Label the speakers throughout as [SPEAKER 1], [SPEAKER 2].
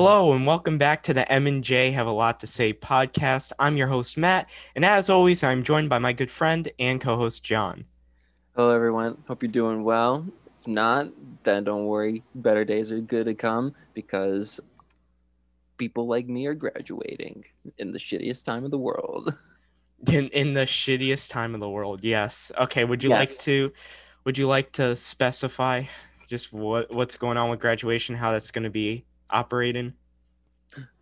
[SPEAKER 1] Hello and welcome back to the M and J Have a Lot to Say podcast. I'm your host Matt, and as always, I'm joined by my good friend and co-host John.
[SPEAKER 2] Hello, everyone. Hope you're doing well. If not, then don't worry. Better days are good to come because people like me are graduating in the shittiest time of the world.
[SPEAKER 1] In in the shittiest time of the world, yes. Okay, would you like to would you like to specify just what what's going on with graduation, how that's going to be operating?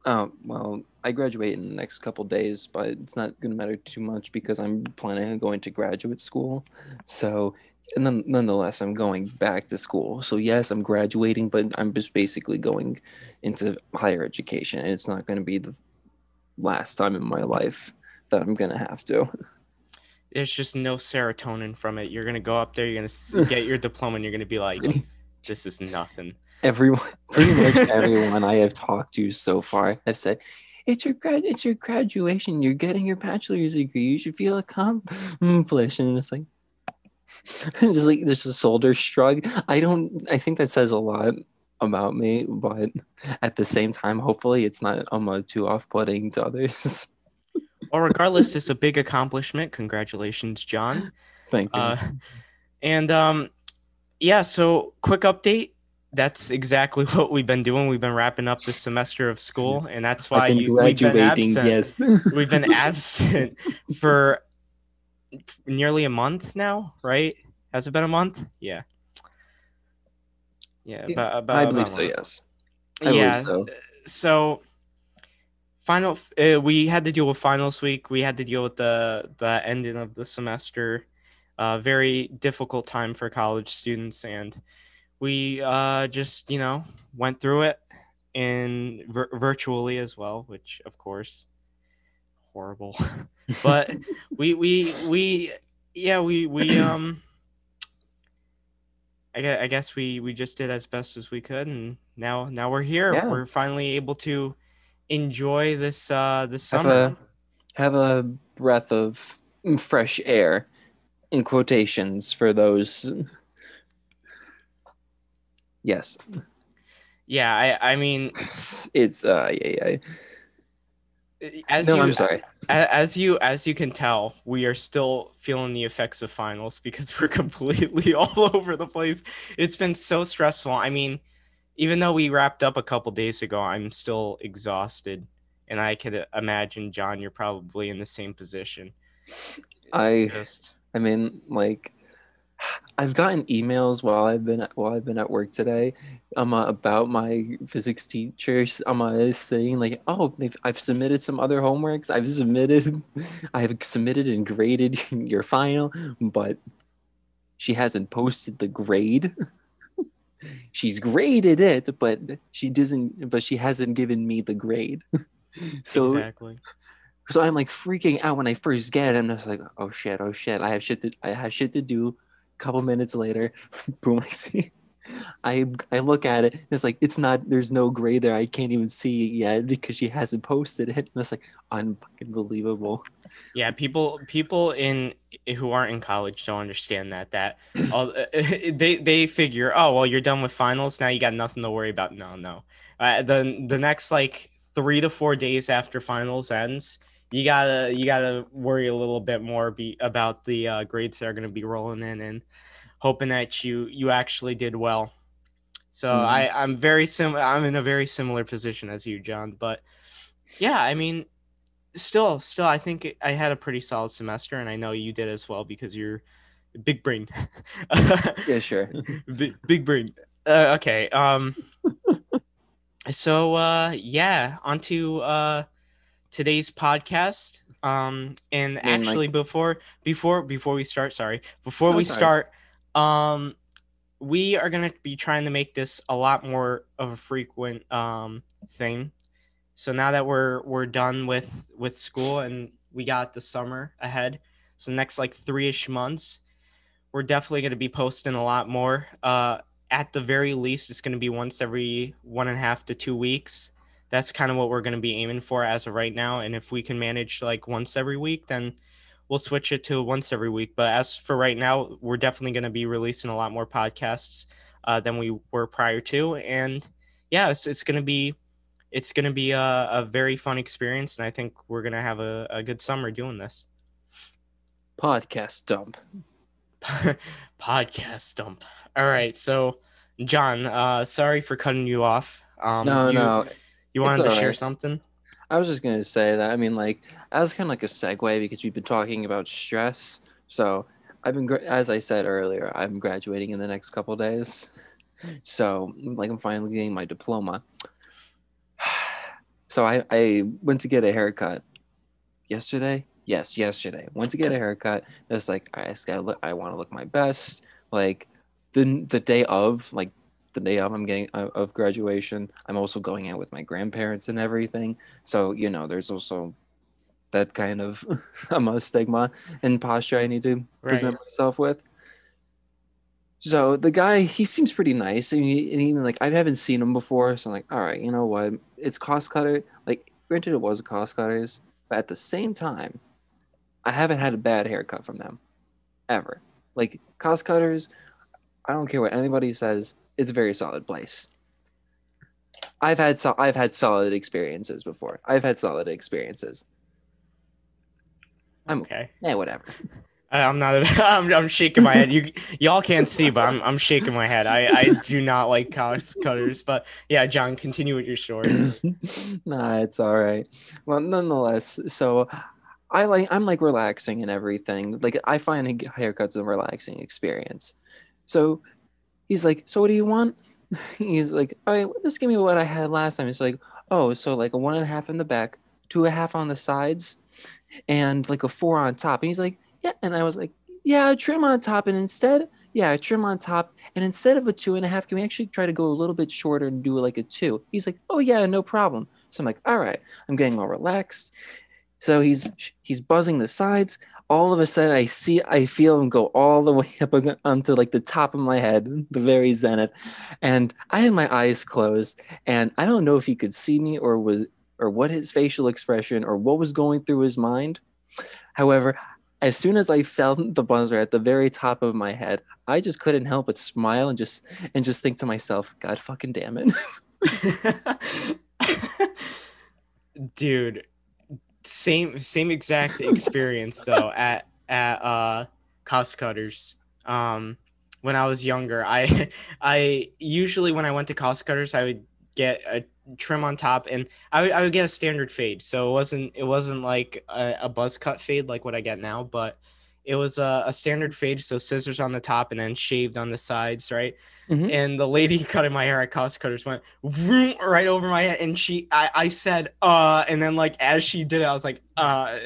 [SPEAKER 2] Oh, well, I graduate in the next couple days, but it's not going to matter too much because I'm planning on going to graduate school. So, and then nonetheless, I'm going back to school. So, yes, I'm graduating, but I'm just basically going into higher education. And it's not going to be the last time in my life that I'm going to have to.
[SPEAKER 1] There's just no serotonin from it. You're going to go up there, you're going to get your diploma and you're going to be like this is nothing.
[SPEAKER 2] Everyone pretty much everyone I have talked to so far have said it's your grad it's your graduation you're getting your bachelor's degree you should feel accomplished and it's like just like there's a shoulder shrug I don't I think that says a lot about me but at the same time hopefully it's not um too off-putting to others
[SPEAKER 1] Well, regardless, it's a big accomplishment. Congratulations, John.
[SPEAKER 2] thank you
[SPEAKER 1] Uh, and um, yeah, so quick update. That's exactly what we've been doing. We've been wrapping up this semester of school, and that's why you, we've been absent.
[SPEAKER 2] yes
[SPEAKER 1] We've been absent for nearly a month now, right? Has it been a month? Yeah. Yeah, about, about,
[SPEAKER 2] I believe so yes I
[SPEAKER 1] yeah.
[SPEAKER 2] so
[SPEAKER 1] so final uh, we had to deal with finals week we had to deal with the the ending of the semester uh very difficult time for college students and we uh just you know went through it in vir- virtually as well which of course horrible. But we we we yeah we we um I guess, I guess we we just did as best as we could and now now we're here.
[SPEAKER 2] Yeah.
[SPEAKER 1] we're finally able to enjoy this uh this
[SPEAKER 2] have
[SPEAKER 1] summer.
[SPEAKER 2] a have a breath of fresh air in quotations for those yes.
[SPEAKER 1] Yeah i i mean
[SPEAKER 2] it's uh yeah yeah
[SPEAKER 1] as
[SPEAKER 2] no
[SPEAKER 1] you
[SPEAKER 2] i'm sorry.
[SPEAKER 1] as you as you can tell we are still feeling the effects of finals because we're completely all over the place. It's been so stressful. I mean even though we wrapped up a couple days ago i'm still exhausted. And i could imagine john you're probably in the same position.
[SPEAKER 2] I
[SPEAKER 1] just
[SPEAKER 2] i mean like I've gotten emails while I've been at, while I've been at work today, um, uh, about my physics teachers. Um, uh, saying like, oh, they've, I've submitted some other homeworks. I've submitted, I've submitted and graded your final, but she hasn't posted the grade. She's graded it, but she doesn't. But she hasn't given me the grade. so
[SPEAKER 1] exactly
[SPEAKER 2] so I'm like freaking out when I first get it. I'm just like, oh shit, oh shit. I have shit to I have shit to do. Couple minutes later, boom, I see. I I look at it. It's like it's not. There's no gray there. I can't even see it yet because she hasn't posted it. And it's like unfucking believable.
[SPEAKER 1] Yeah, people people in who aren't in college don't understand that that all, they they figure, oh well, you're done with finals now, you got nothing to worry about. No, no. Uh, the the next like three to four days after finals ends, you gotta you gotta worry a little bit more be about the uh, grades that are gonna be rolling in and hoping that you you actually did well. So
[SPEAKER 2] Mhm.
[SPEAKER 1] I I'm very sim I'm in a very similar position as you, John. But yeah, I mean, still still I think I had a pretty solid semester, and I know you did as well because you're big brain.
[SPEAKER 2] Yeah, sure.
[SPEAKER 1] big, big brain. Uh, okay. Um. So uh, yeah, onto uh today's podcast. Um, and
[SPEAKER 2] like-
[SPEAKER 1] actually, before before before we start, sorry, before
[SPEAKER 2] No,
[SPEAKER 1] we
[SPEAKER 2] sorry.
[SPEAKER 1] start, um, we are gonna be trying to make this a lot more of a frequent um thing. So now that we're we're done with with school and we got the summer ahead, so next like three ish months, we're definitely gonna be posting a lot more. Uh, at the very least, it's gonna be once every one and a half to two weeks. That's kind of what we're gonna be aiming for as of right now. And if we can manage like once every week, then we'll switch it to once every week. But as for right now, we're definitely going to be releasing a lot more podcasts uh, than we were prior to. And yeah, it's, it's going to be it's gonna be a, a very fun experience, and I think we're gonna have a, a good summer doing this.
[SPEAKER 2] Podcast dump.
[SPEAKER 1] Podcast dump. All right, so John, uh, sorry for cutting you off. Um,
[SPEAKER 2] no,
[SPEAKER 1] you,
[SPEAKER 2] no.
[SPEAKER 1] You wanted to
[SPEAKER 2] all
[SPEAKER 1] share something?
[SPEAKER 2] I was just gonna say that. I mean, like, as kind of like a segue because we've been talking about stress. So I've been, as I said earlier, I'm graduating in the next couple days. So like, I'm finally getting my diploma. So I, I went to get a haircut yesterday. Yes, yesterday. Went to get a haircut. It was like I just gotta look. I want to look my best. Like the the day of, like the day of, I'm getting of graduation. I'm also going out with my grandparents and everything. So you know, there's also that kind of um, a stigma and posture I need to present myself with. So the guy, he seems pretty nice, and, he, and even like I haven't seen him before, so I'm like, all right, you know what? It's cost cutter. Like, granted, it was a cost cutters, but at the same time, I haven't had a bad haircut from them, ever. Like cost cutters, I don't care what anybody says, it's a very solid place. I've had so I've had solid experiences before. I've had solid experiences. I'm-
[SPEAKER 1] Okay.
[SPEAKER 2] Yeah, whatever.
[SPEAKER 1] I'm not. I'm, I'm shaking my head. You y'all can't see, but I'm I'm shaking my head. I I do not like cost cutters. But yeah, John, continue with your story.
[SPEAKER 2] nah, it's all right. Well, nonetheless, so I like I'm like relaxing and everything. Like I find ha- haircuts a relaxing experience. So he's like, "So what do you want?" He's like, "All right, just give me what I had last time." It's like, "Oh, so like a one and a half in the back, two and a half on the sides, and like a four on top." And he's like, "Yeah," and I was like, "Yeah, trim on top, and instead." Yeah, trim on top, and instead of a two and a half, can we actually try to go a little bit shorter and do like a two? He's like, "Oh yeah, no problem." So I'm like, "All right." I'm getting all relaxed. So he's he's buzzing the sides. All of a sudden, I see, I feel him go all the way up ag- onto like the top of my head, the very zenith, and I had my eyes closed, and I don't know if he could see me or was or what his facial expression or what was going through his mind. However, as soon as I felt the buzzer at the very top of my head, I just couldn't help but smile and just and just think to myself, "God fucking damn it!"
[SPEAKER 1] Dude, same same exact experience though at at uh cost cutters. Um when I was younger, I I usually when I went to cost cutters, I would get a trim on top and I would, I would get a standard fade. So it wasn't it wasn't like a, a buzz cut fade like what I get now, but it was a, a standard fade, so scissors on the top and then shaved on the sides, right?
[SPEAKER 2] Mhm.
[SPEAKER 1] And the lady cutting my hair at cost cutters went vroom, right over my head, and she, I, I said, uh, and then like as she did it, I was like, uh,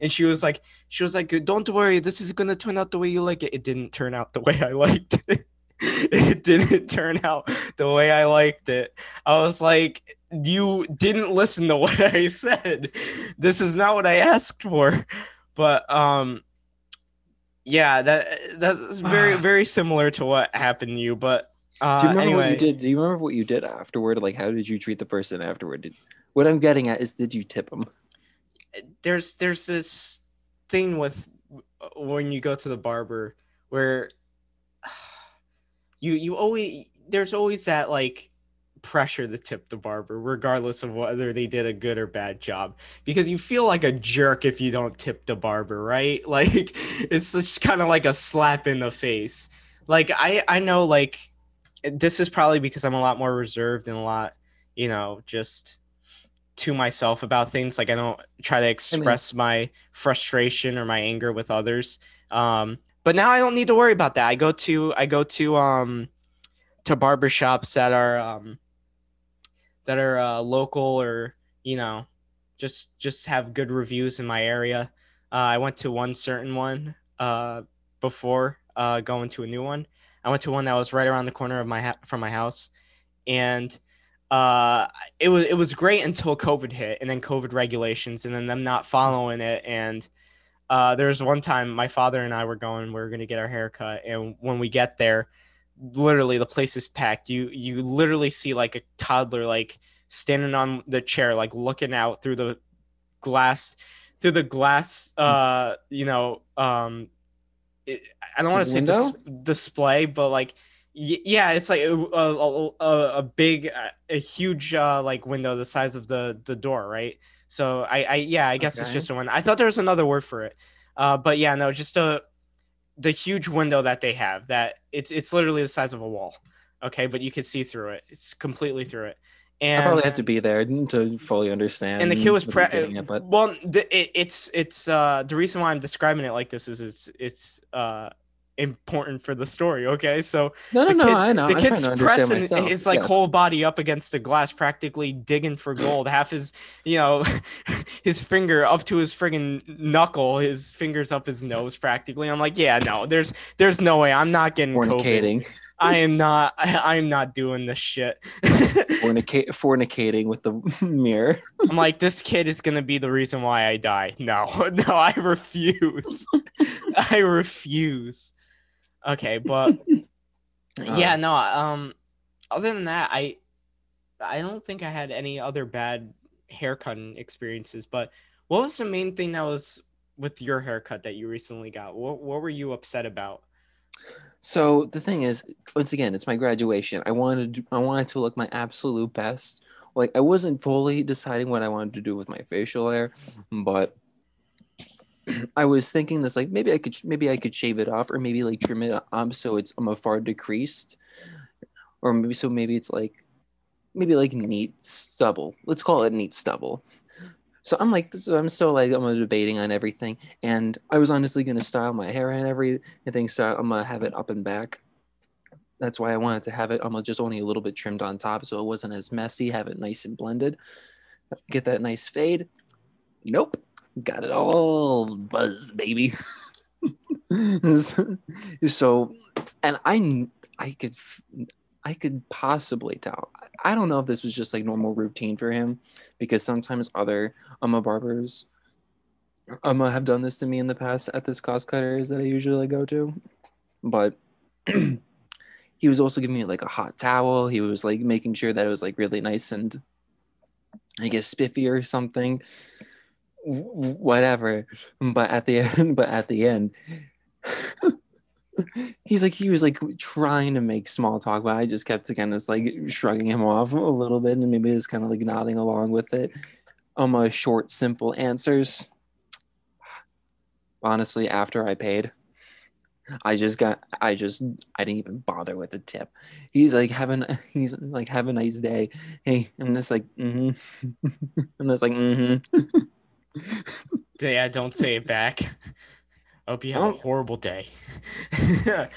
[SPEAKER 1] and she was like, she was like, don't worry, this is gonna turn out the way you like it. It didn't turn out the way I liked it. it didn't turn out the way I liked it. I was like, you didn't listen to what I said. This is not what I asked for. But um yeah, that that's very very similar to what happened to you. But uh
[SPEAKER 2] do you remember
[SPEAKER 1] anyway,
[SPEAKER 2] what you did? Do you remember what you did afterward? Like, how did you treat the person afterward? Did, what I'm getting at is, did you tip them?
[SPEAKER 1] there's there's this thing with when you go to the barber where you you always there's always that like pressure to tip the barber regardless of whether they did a good or bad job because you feel like a jerk if you don't tip the barber right? Like it's just kind of like a slap in the face. Like i i know like this is probably because i'm a lot more reserved and a lot you know just to myself about things. Like i don't try to express my frustration or my anger with others um but now i don't need to worry about that. I go to i go to um to barbershops that are um that are uh, local or you know just just have good reviews in my area. Uh, i went to one certain one uh before uh going to a new one. I went to one that was right around the corner of my ha- from my house. And uh it was it was great until covid hit and then covid regulations and then them not following it. And uh there was one time my father and i were going we were going to get our hair cut. And when we get there literally the place is packed. You you literally see like a toddler like standing on the chair like looking out through the glass through the glass uh you know um it, i don't want to say dis- display but like Y- yeah, it's like a a, a, big, uh, a huge uh, like window the size of the the door, right? So I, I yeah, I guess it's just a one. I thought there was another word for it, uh, but yeah, no, just a the huge window that they have that it's it's literally the size of a wall. Okay, but you can see through it. It's completely through it. And I
[SPEAKER 2] probably have to be there to fully understand.
[SPEAKER 1] and the kid was pre-
[SPEAKER 2] at, but
[SPEAKER 1] well the, it, it's it's uh the reason why i'm describing it like this is it's it's uh important for the story okay so
[SPEAKER 2] no, no,
[SPEAKER 1] the
[SPEAKER 2] no. I know.
[SPEAKER 1] the
[SPEAKER 2] I'm
[SPEAKER 1] kid's pressing his like
[SPEAKER 2] yes.
[SPEAKER 1] whole body up against the glass practically digging for gold half his you know his finger up to his friggin knuckle his fingers up his nose practically i'm like yeah no there's there's no way i'm not getting COVID.
[SPEAKER 2] fornicating,
[SPEAKER 1] i am not I, I am not doing this shit
[SPEAKER 2] fornicate, fornicating with the mirror.
[SPEAKER 1] I'm like, this kid is gonna be the reason why I die. No, no, I refuse. I refuse. Okay, but yeah, no. Um, other than that, I, I don't think I had any other bad haircutting experiences. But what was the main thing that was with your haircut that you recently got? What What were you upset about?
[SPEAKER 2] So the thing is, once again, it's my graduation. I wanted I wanted to look my absolute best. Like I wasn't fully deciding what I wanted to do with my facial hair, but I was thinking this like maybe I could maybe I could shave it off or maybe like trim it up so it's um, a far decreased, or maybe so maybe it's like maybe like neat stubble. Let's call it neat stubble. So I'm like, so I'm still like, I'm debating on everything, and I was honestly gonna style my hair and everything. So I'm gonna have it up and back. That's why I wanted to have it. I'm just only a little bit trimmed on top, so it wasn't as messy. Have it nice and blended. Get that nice fade. Nope, got it all buzzed, baby. so, and I, I could, I could possibly tell. I don't know if this was just like normal routine for him, because sometimes other um barbers um have done this to me in the past at this cost cutters that I usually go to, but. he was also giving me like a hot towel. He was like making sure that it was like really nice and I guess spiffy or something. Whatever. But at the end, but at the end, he's like he was like trying to make small talk, but I just kept kind of like shrugging him off a little bit and maybe just kind of like nodding along with it. Um, uh, short, simple answers. Honestly, after I paid, I just got I just I didn't even bother with the tip. He's like having he's like have a nice day. Hey, I'm just like mm-hmm. I'm just like mm-hmm.
[SPEAKER 1] Yeah, don't say it back. I hope you have a horrible day.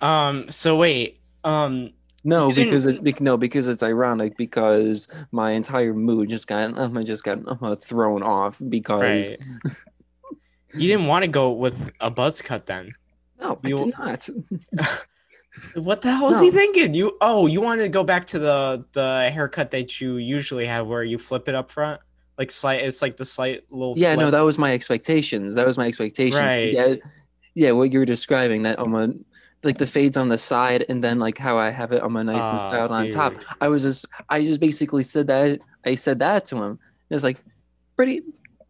[SPEAKER 1] um. So wait. Um.
[SPEAKER 2] No, because it no, because it's ironic because my entire mood just got um, I just got um, thrown off because
[SPEAKER 1] Right. you didn't want to go with a buzz cut then.
[SPEAKER 2] no, I
[SPEAKER 1] You-
[SPEAKER 2] did not.
[SPEAKER 1] What the hell is he thinking? You oh, you wanted to go back to the the haircut that you usually have where you flip it up front? Like slight it's like the slight little
[SPEAKER 2] Yeah, no, that was my expectations. That was my expectations.
[SPEAKER 1] Right.
[SPEAKER 2] Yeah, yeah, what you were describing that um, uh, like the fades on the side and then like how I have it on my nice and
[SPEAKER 1] Oh,
[SPEAKER 2] styled on top. I was just I just basically said that I said that to him. It's like pretty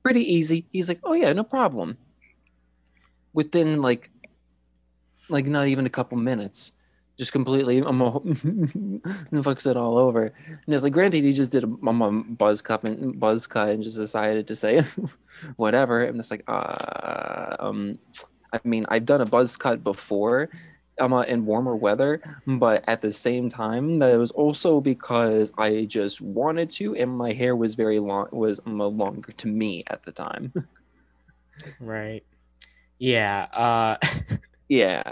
[SPEAKER 2] pretty easy. He's like, "Oh yeah, no problem." Within like like not even a couple minutes, just completely um, fucks it all over. And it's like, granted, he just did a, buzz cut and buzz cut and just decided to say whatever. And it's like, uh, um, I mean, I've done a buzz cut before, um, uh, in warmer weather, but at the same time, that was also because I just wanted to, and my hair was very long, was um, longer to me at the time.
[SPEAKER 1] Right. Yeah. Uh
[SPEAKER 2] yeah.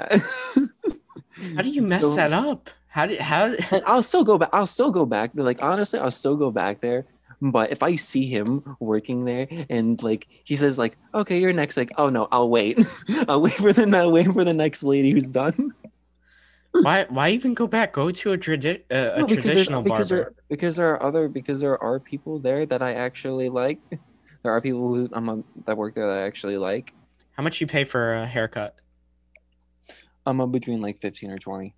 [SPEAKER 1] How do you mess
[SPEAKER 2] So-
[SPEAKER 1] that up? How did how
[SPEAKER 2] I'll still go back. I'll still go back. Like honestly, I'll still go back there. But if I see him working there and like he says like, okay, you're next, like, oh no, I'll wait. I'll wait for the I'll wait for the next lady who's done.
[SPEAKER 1] why why even go back? Go to a tradi- uh, a
[SPEAKER 2] No,
[SPEAKER 1] traditional
[SPEAKER 2] because there because there are other because there are people there that I actually like. There are people who um, um, that work there that I actually like.
[SPEAKER 1] How much you pay for a haircut?
[SPEAKER 2] I'm um, between like 15 or 20.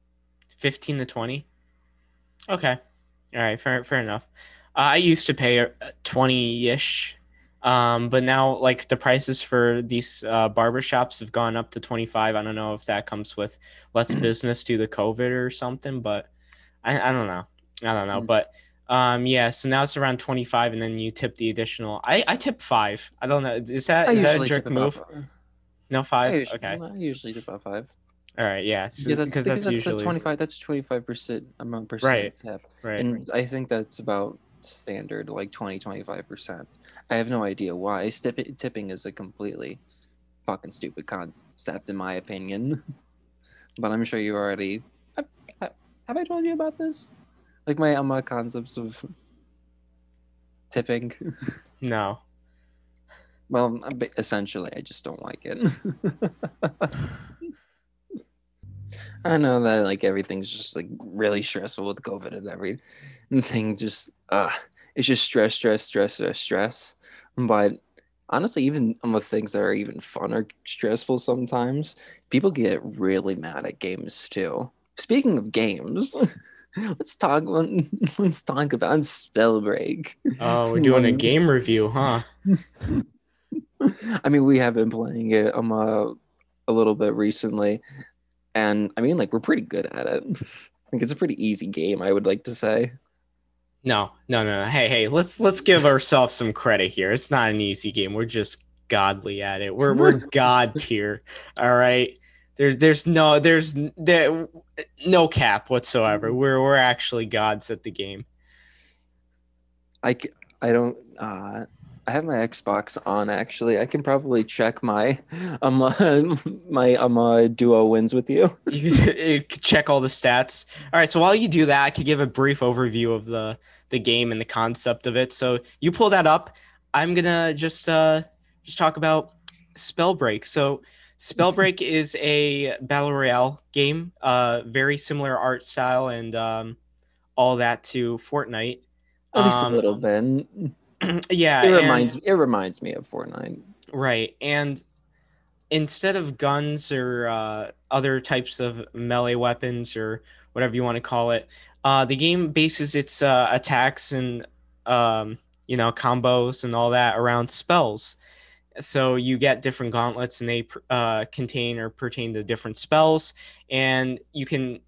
[SPEAKER 1] 15 to 20 okay all right fair, fair enough uh, i used to pay 20-ish Um, but now like the prices for these uh, barber shops have gone up to 25. I don't know if that comes with less business due to COVID or something, but I, I don't know. I don't know.
[SPEAKER 2] Mm.
[SPEAKER 1] But um, yeah, so now it's around 25 and then you tip the additional. I, I tip five. I don't know. Is that,
[SPEAKER 2] I
[SPEAKER 1] is that a jerk move?
[SPEAKER 2] five.
[SPEAKER 1] No,
[SPEAKER 2] I
[SPEAKER 1] five?
[SPEAKER 2] usually,
[SPEAKER 1] Okay.
[SPEAKER 2] I usually tip about five.
[SPEAKER 1] All right. Yeah. so-
[SPEAKER 2] Because that's,
[SPEAKER 1] because that's
[SPEAKER 2] that's,
[SPEAKER 1] usually
[SPEAKER 2] the 25 that's 25 percent amount percent
[SPEAKER 1] Right.
[SPEAKER 2] tip.
[SPEAKER 1] right.
[SPEAKER 2] and i think that's about standard like 20 25 percent i have no idea why Stip- tipping is a completely fucking stupid concept in my opinion but i'm sure you already have, have i told you about this like my um, my concepts of tipping
[SPEAKER 1] No.
[SPEAKER 2] well essentially i just don't like it I know that like everything's just like really stressful with COVID and everything. Just uh, it's just stress, stress, stress, stress, stress. But honestly, even of the things that are even fun are stressful sometimes. People get really mad at games too. Speaking of games, let's talk. Let's talk about Spellbreak.
[SPEAKER 1] Oh, we're doing a game review, huh?
[SPEAKER 2] I mean, we have been playing it um uh, a little bit recently, and I mean, like we're pretty good at it. I think it's a pretty easy game, I would like to say.
[SPEAKER 1] No, no, no, no. Hey, hey, let's let's give ourselves some credit here. It's not an easy game. We're just godly at it. We're we're god tier. All right. There's there's no there's there no cap whatsoever. We're we're actually gods at the game.
[SPEAKER 2] I I don't. Uh, I have my Xbox on actually. I can probably check my um uh, my um uh, duo wins with you.
[SPEAKER 1] You can, you can check all the stats. All right. So while you do that, I could give a brief overview of the the game and the concept of it. So you pull that up. I'm gonna just uh just talk about Spellbreak. So Spellbreak is a battle royale game, uh, very similar art style and um, all that to Fortnite.
[SPEAKER 2] At least
[SPEAKER 1] Um,
[SPEAKER 2] a little bit.
[SPEAKER 1] yeah,
[SPEAKER 2] It
[SPEAKER 1] and-
[SPEAKER 2] reminds it reminds me of Fortnite.
[SPEAKER 1] Right. And instead of guns or uh, other types of melee weapons or whatever you want to call it, uh, the game bases its uh, attacks and um, you know combos and all that around spells. So you get different gauntlets and they uh, contain or pertain to different spells, and you can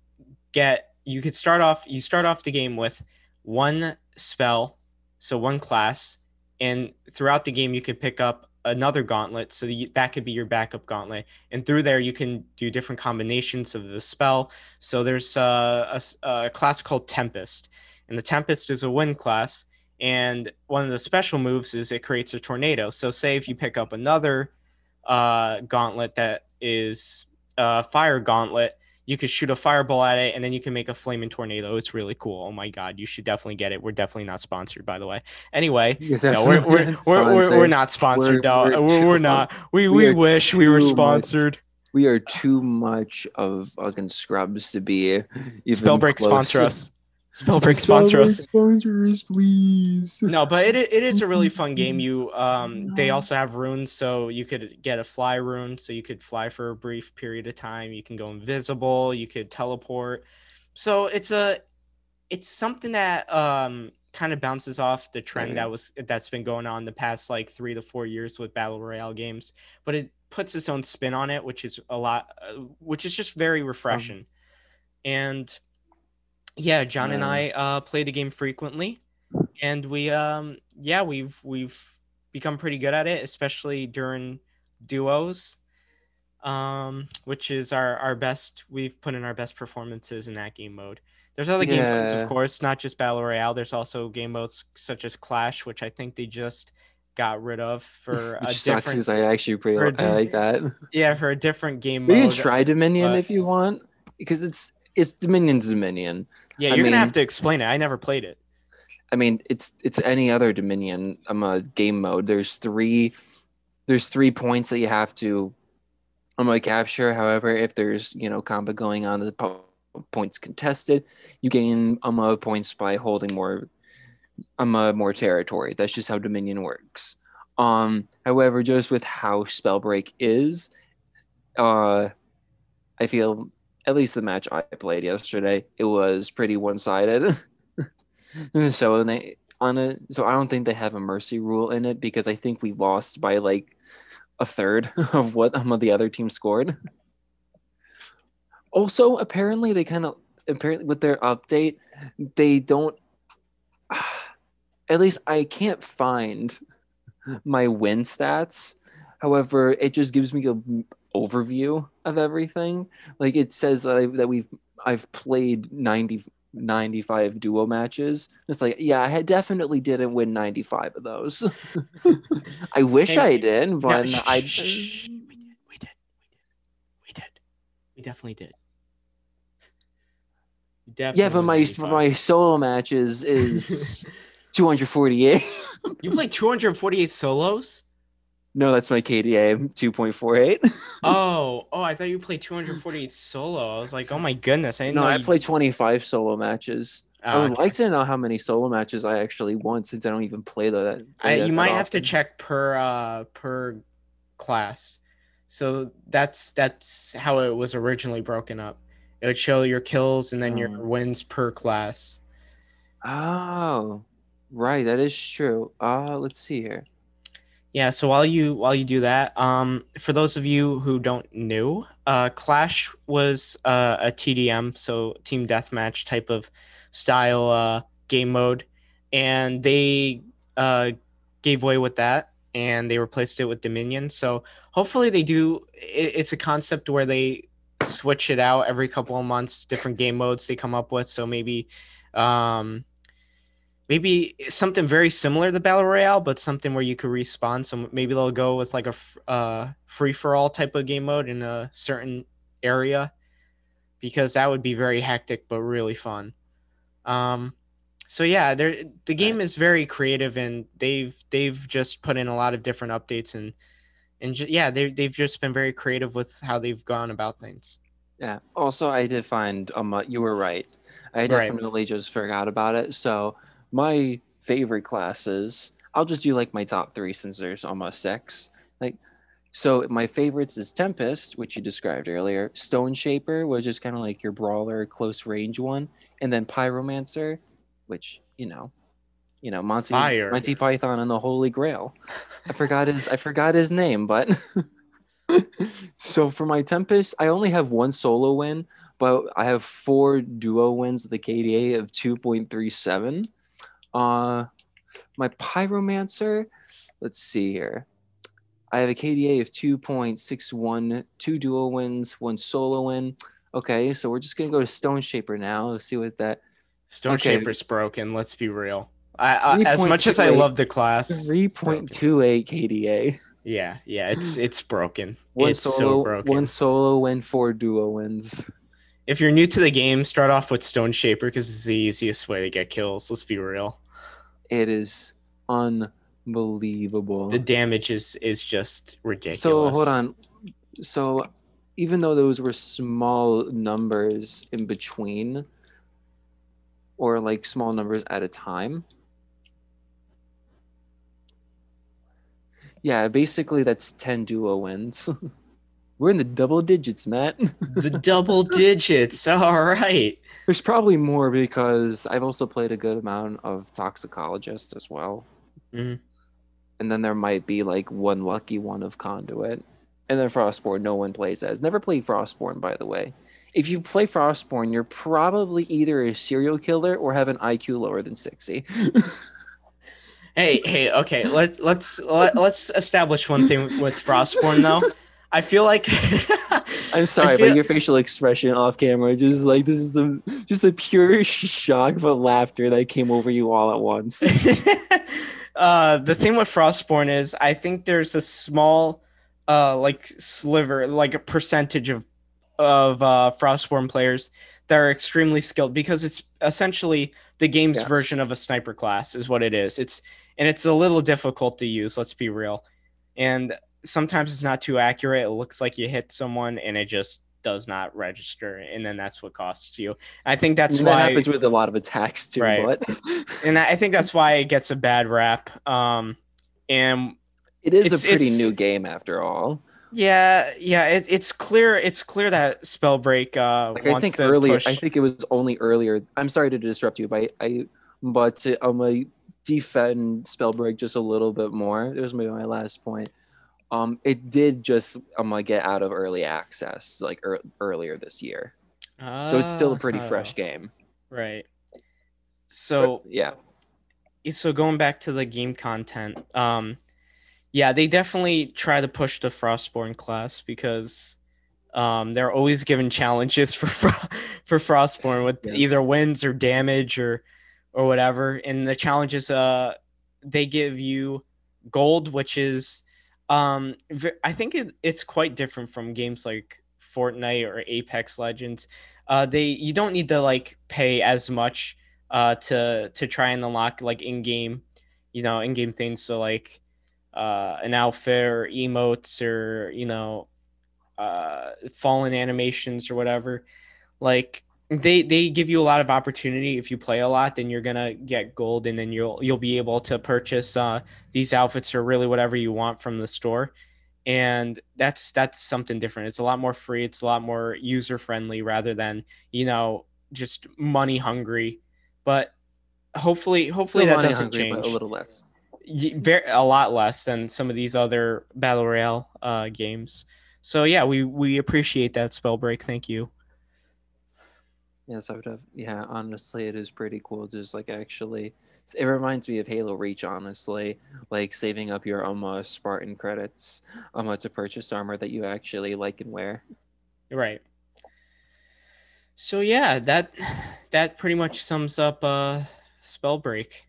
[SPEAKER 1] get you could start off you start off the game with one spell, so one class, and throughout the game you could pick up another gauntlet so that, could be your backup gauntlet and through there you can do different combinations of the spell. So there's a a, s- a class called tempest and the tempest is a wind class and one of the special moves is it creates a tornado. So say if you pick up another uh, gauntlet that is a fire gauntlet you could shoot a fireball at it and then you can make a flaming tornado it's really cool oh my god you should definitely get it we're definitely not sponsored by the way anyway no, we're, we're, we're, we're, we're not sponsored.
[SPEAKER 2] We're-
[SPEAKER 1] dog.
[SPEAKER 2] we're
[SPEAKER 1] We're, we're, not. We,
[SPEAKER 2] we
[SPEAKER 1] we, wish we were
[SPEAKER 2] too much-
[SPEAKER 1] sponsored.
[SPEAKER 2] We are too much of fucking scrubs to be even
[SPEAKER 1] Spellbreak sponsor us. Spellbreak sponsor us.
[SPEAKER 2] Sponsor us, please.
[SPEAKER 1] No, but it, it is a really fun game. You um they also have runes, so you could get a fly rune, so you could fly for a brief period of time. You can go invisible. You could teleport. So it's a it's something that um kind of bounces off the trend
[SPEAKER 2] Right.
[SPEAKER 1] that was that's been going on the past like three to four years with battle royale games, but it puts its own spin on it, which is a lot, uh, which is just very refreshing. and yeah, John and I uh, play the game frequently, and we um yeah we've we've become pretty good at it, especially during duos, um which is our our best. We've put in our best performances in that game mode. There's other game modes, of course, not just battle royale. There's also game modes such as Clash, which I think they just got rid of for a
[SPEAKER 2] Which sucks
[SPEAKER 1] different
[SPEAKER 2] because I actually pretty
[SPEAKER 1] a
[SPEAKER 2] I like that.
[SPEAKER 1] yeah for a different game mode.
[SPEAKER 2] We
[SPEAKER 1] mode.
[SPEAKER 2] can try Dominion
[SPEAKER 1] but-
[SPEAKER 2] if you want because it's it's Dominion's Dominion.
[SPEAKER 1] yeah, you're gonna have to explain it. I never played it.
[SPEAKER 2] I mean, it's it's any other Dominion um uh, game mode. There's three there's three points that you have to um uh, capture. However, if there's you know combat going on, the po- points contested, you gain um uh, points by holding more um uh, more territory. That's just how Dominion works. Um, however, just with how Spellbreak is, uh, I feel at least the match I played yesterday, it was pretty one sided. so they on it. So I don't think they have a mercy rule in it because I think we lost by like a third of what um, the other team scored. Also, apparently they kind of apparently with their update, they don't. At least I can't find my win stats. However, it just gives me a overview of everything. Like it says that I, that we've I've played 90 95 duo matches. It's like, yeah, I had definitely didn't win 95 of those. I wish
[SPEAKER 1] Hey,
[SPEAKER 2] I did, but
[SPEAKER 1] shh,
[SPEAKER 2] I
[SPEAKER 1] shh, shh. We did. We did. We did. We did. We definitely did. Definitely
[SPEAKER 2] Yeah, but my
[SPEAKER 1] 95.
[SPEAKER 2] my solo matches is 248.
[SPEAKER 1] you played 248 solos.
[SPEAKER 2] No, that's my KDA 2.48.
[SPEAKER 1] Oh, oh! I thought you played 248 solo. I was like, oh my goodness! I didn't
[SPEAKER 2] no, I
[SPEAKER 1] you-
[SPEAKER 2] played 25 solo matches. I
[SPEAKER 1] Oh,
[SPEAKER 2] would
[SPEAKER 1] okay.
[SPEAKER 2] like to know how many solo matches I actually won since I don't even play that.
[SPEAKER 1] I, you might
[SPEAKER 2] that
[SPEAKER 1] have to check per uh per class. So that's that's how it was originally broken up. It would show your kills and then your
[SPEAKER 2] Oh.
[SPEAKER 1] wins per class.
[SPEAKER 2] Oh, right. That is true. Uh, let's see here.
[SPEAKER 1] Yeah, so while you while you do that, um, for those of you who don't know, uh, Clash was uh, a TDM, so team deathmatch type of style uh, game mode, and they uh, gave way with that, and they replaced it with Dominion. So hopefully they do. It, it's a concept where they switch it out every couple of months, different game modes they come up with. So maybe. Um, maybe something very similar to battle royale but something where you could respawn so maybe they'll go with like a uh, free for all type of game mode in a certain area because that would be very hectic but really fun um so yeah the game is very creative and they've they've just put in a lot of different updates and and ju- yeah they they've just been very creative with how they've gone about things
[SPEAKER 2] Yeah. Also, I did find um, uh, you were right. I
[SPEAKER 1] Right.
[SPEAKER 2] definitely just forgot about it. So my favorite classes, I'll just do like my top three since there's almost six. Like, so my favorites is Tempest, which you described earlier, Stone Shaper, which is kind of like your brawler, close range one, and then Pyromancer, which you know, you know Monty
[SPEAKER 1] Fire.
[SPEAKER 2] Monty Python and the Holy Grail. I forgot his I forgot his name, but so for my Tempest, I only have one solo win, but I have four duo wins with a KDA of 2.37. Uh my Pyromancer, let's see here. I have a KDA of 2.61, two duo wins, one solo win. Okay, so we're just gonna go to Stone Shaper now. Let's see what that
[SPEAKER 1] stone
[SPEAKER 2] Okay.
[SPEAKER 1] shaper's broken let's be real I, I, as much as i love the class
[SPEAKER 2] 3.28 KDA.
[SPEAKER 1] Yeah, yeah, it's it's broken.
[SPEAKER 2] One
[SPEAKER 1] it's
[SPEAKER 2] solo,
[SPEAKER 1] so broken.
[SPEAKER 2] one solo win, four duo wins.
[SPEAKER 1] If you're new to the game, start off with Stone Shaper because it's the easiest way to get kills. Let's be real.
[SPEAKER 2] It is unbelievable.
[SPEAKER 1] The damage is is just ridiculous.
[SPEAKER 2] So hold on. So even though those were small numbers in between, or like small numbers at a time. Yeah, basically that's 10 duo wins. We're in the double digits, Matt.
[SPEAKER 1] The double digits. All right.
[SPEAKER 2] There's probably more because I've also played a good amount of Toxicologist as well.
[SPEAKER 1] Mhm.
[SPEAKER 2] And then there might be like one lucky one of Conduit. And then Frostborn, no one plays as. Never play Frostborn, by the way. If you play Frostborn, you're probably either a serial killer or have an IQ lower than 60.
[SPEAKER 1] Hey, hey, okay. Let's let's let, let's establish one thing with Frostborn though. I feel like
[SPEAKER 2] I'm sorry,
[SPEAKER 1] feel-
[SPEAKER 2] but your facial expression off camera, just like this is the just the pure shock but laughter that came over you all at once.
[SPEAKER 1] uh, the thing with Frostborn is I think there's a small, uh, like sliver, like a percentage of of uh, Frostborn players that are extremely skilled because it's essentially the game's
[SPEAKER 2] Yes.
[SPEAKER 1] version of a sniper class is what it is. It's and it's a little difficult to use. Let's be real, and sometimes it's not too accurate. It looks like you hit someone and it just does not register, and then that's what costs you. I think that's
[SPEAKER 2] And
[SPEAKER 1] why
[SPEAKER 2] that happens with a lot of attacks too,
[SPEAKER 1] Right.
[SPEAKER 2] but
[SPEAKER 1] and I think that's why it gets a bad rap. Um, and
[SPEAKER 2] it is a pretty new game after all.
[SPEAKER 1] yeah, yeah, it, it's clear. It's clear that Spellbreak uh,
[SPEAKER 2] Like I think earlier,
[SPEAKER 1] push.
[SPEAKER 2] I think it was only earlier. I'm sorry to disrupt you, but I, I but uh, um, I, defend Spellbreak just a little bit more. It was maybe my last point. Um, it did just um like get out of early access like er- earlier this year, so it's still a pretty fresh
[SPEAKER 1] Oh,
[SPEAKER 2] game.
[SPEAKER 1] Right.
[SPEAKER 2] But,
[SPEAKER 1] So
[SPEAKER 2] yeah,
[SPEAKER 1] so going back to the game content, um, yeah, they definitely try to push the Frostborn class because um, they're always given challenges for for Frostborn with
[SPEAKER 2] Yes.
[SPEAKER 1] either wins or damage or or whatever. And the challenges, uh, they give you gold, which is, um, I think it, it's quite different from games like Fortnite or Apex Legends. Uh, they you don't need to like pay as much uh, to to try and unlock like in-game, you know, in-game things. So like uh, an outfit or emotes or you know, uh, fallen animations or whatever. Like they they give you a lot of opportunity. If you play a lot, then you're gonna get gold, and then you'll you'll be able to purchase uh, these outfits or really whatever you want from the store. And that's that's something different. It's a lot more free. It's a lot more user friendly rather than you know just money hungry but hopefully hopefully
[SPEAKER 2] Still
[SPEAKER 1] that doesn't
[SPEAKER 2] hungry,
[SPEAKER 1] change
[SPEAKER 2] a little less.
[SPEAKER 1] Very a lot less than some of these other battle royale uh, games so yeah we we appreciate that Spellbreak thank you
[SPEAKER 2] Yes, I would have. Yeah, honestly, it is pretty cool. Just like actually, it reminds me of Halo Reach. Honestly, like saving up your um uh, Spartan credits um uh, to purchase armor that you actually like and wear.
[SPEAKER 1] right so yeah that that pretty much sums up uh Spellbreak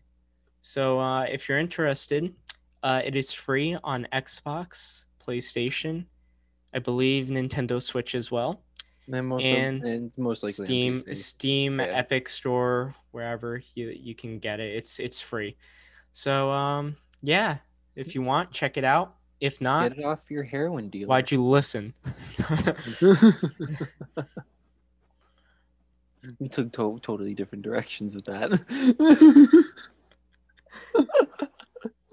[SPEAKER 1] so uh if you're interested uh it is free on xbox playstation i believe nintendo switch as well
[SPEAKER 2] And most
[SPEAKER 1] And
[SPEAKER 2] of, and most likely
[SPEAKER 1] Steam. Steam,
[SPEAKER 2] Yeah.
[SPEAKER 1] Epic Store, wherever you you can get it. It's it's free. So um yeah, if you want, check it out. If not,
[SPEAKER 2] Get it off your heroin dealer.
[SPEAKER 1] why'd you listen?
[SPEAKER 2] we took to- totally different directions with that.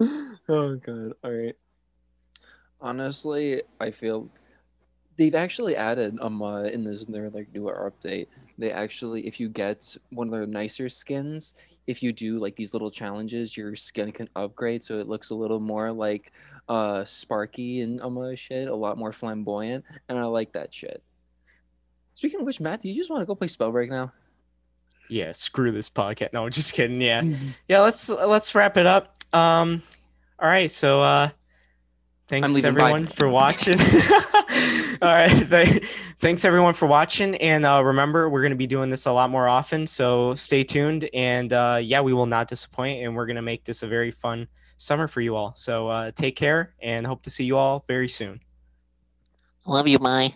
[SPEAKER 2] oh god! All right. Honestly, I feel they've actually added um uh, in this their like newer update. They actually, if you get one of their nicer skins, if you do like these little challenges, your skin can upgrade so it looks a little more like uh sparky and um uh, shit, a lot more flamboyant, and I like that shit. Speaking of which, Matt, do you just want to go play Spellbreak now?
[SPEAKER 1] yeah, screw this podcast. No, just kidding. Yeah. Yeah, let's let's wrap it up. Um all right, so uh thanks
[SPEAKER 2] bye.
[SPEAKER 1] everyone for watching. all right, th- thanks everyone for watching and uh remember we're going to be doing this a lot more often, so stay tuned and uh yeah, we will not disappoint and we're going to make this a very fun summer for you all. So uh take care and hope to see you all very soon.
[SPEAKER 3] Love you, bye.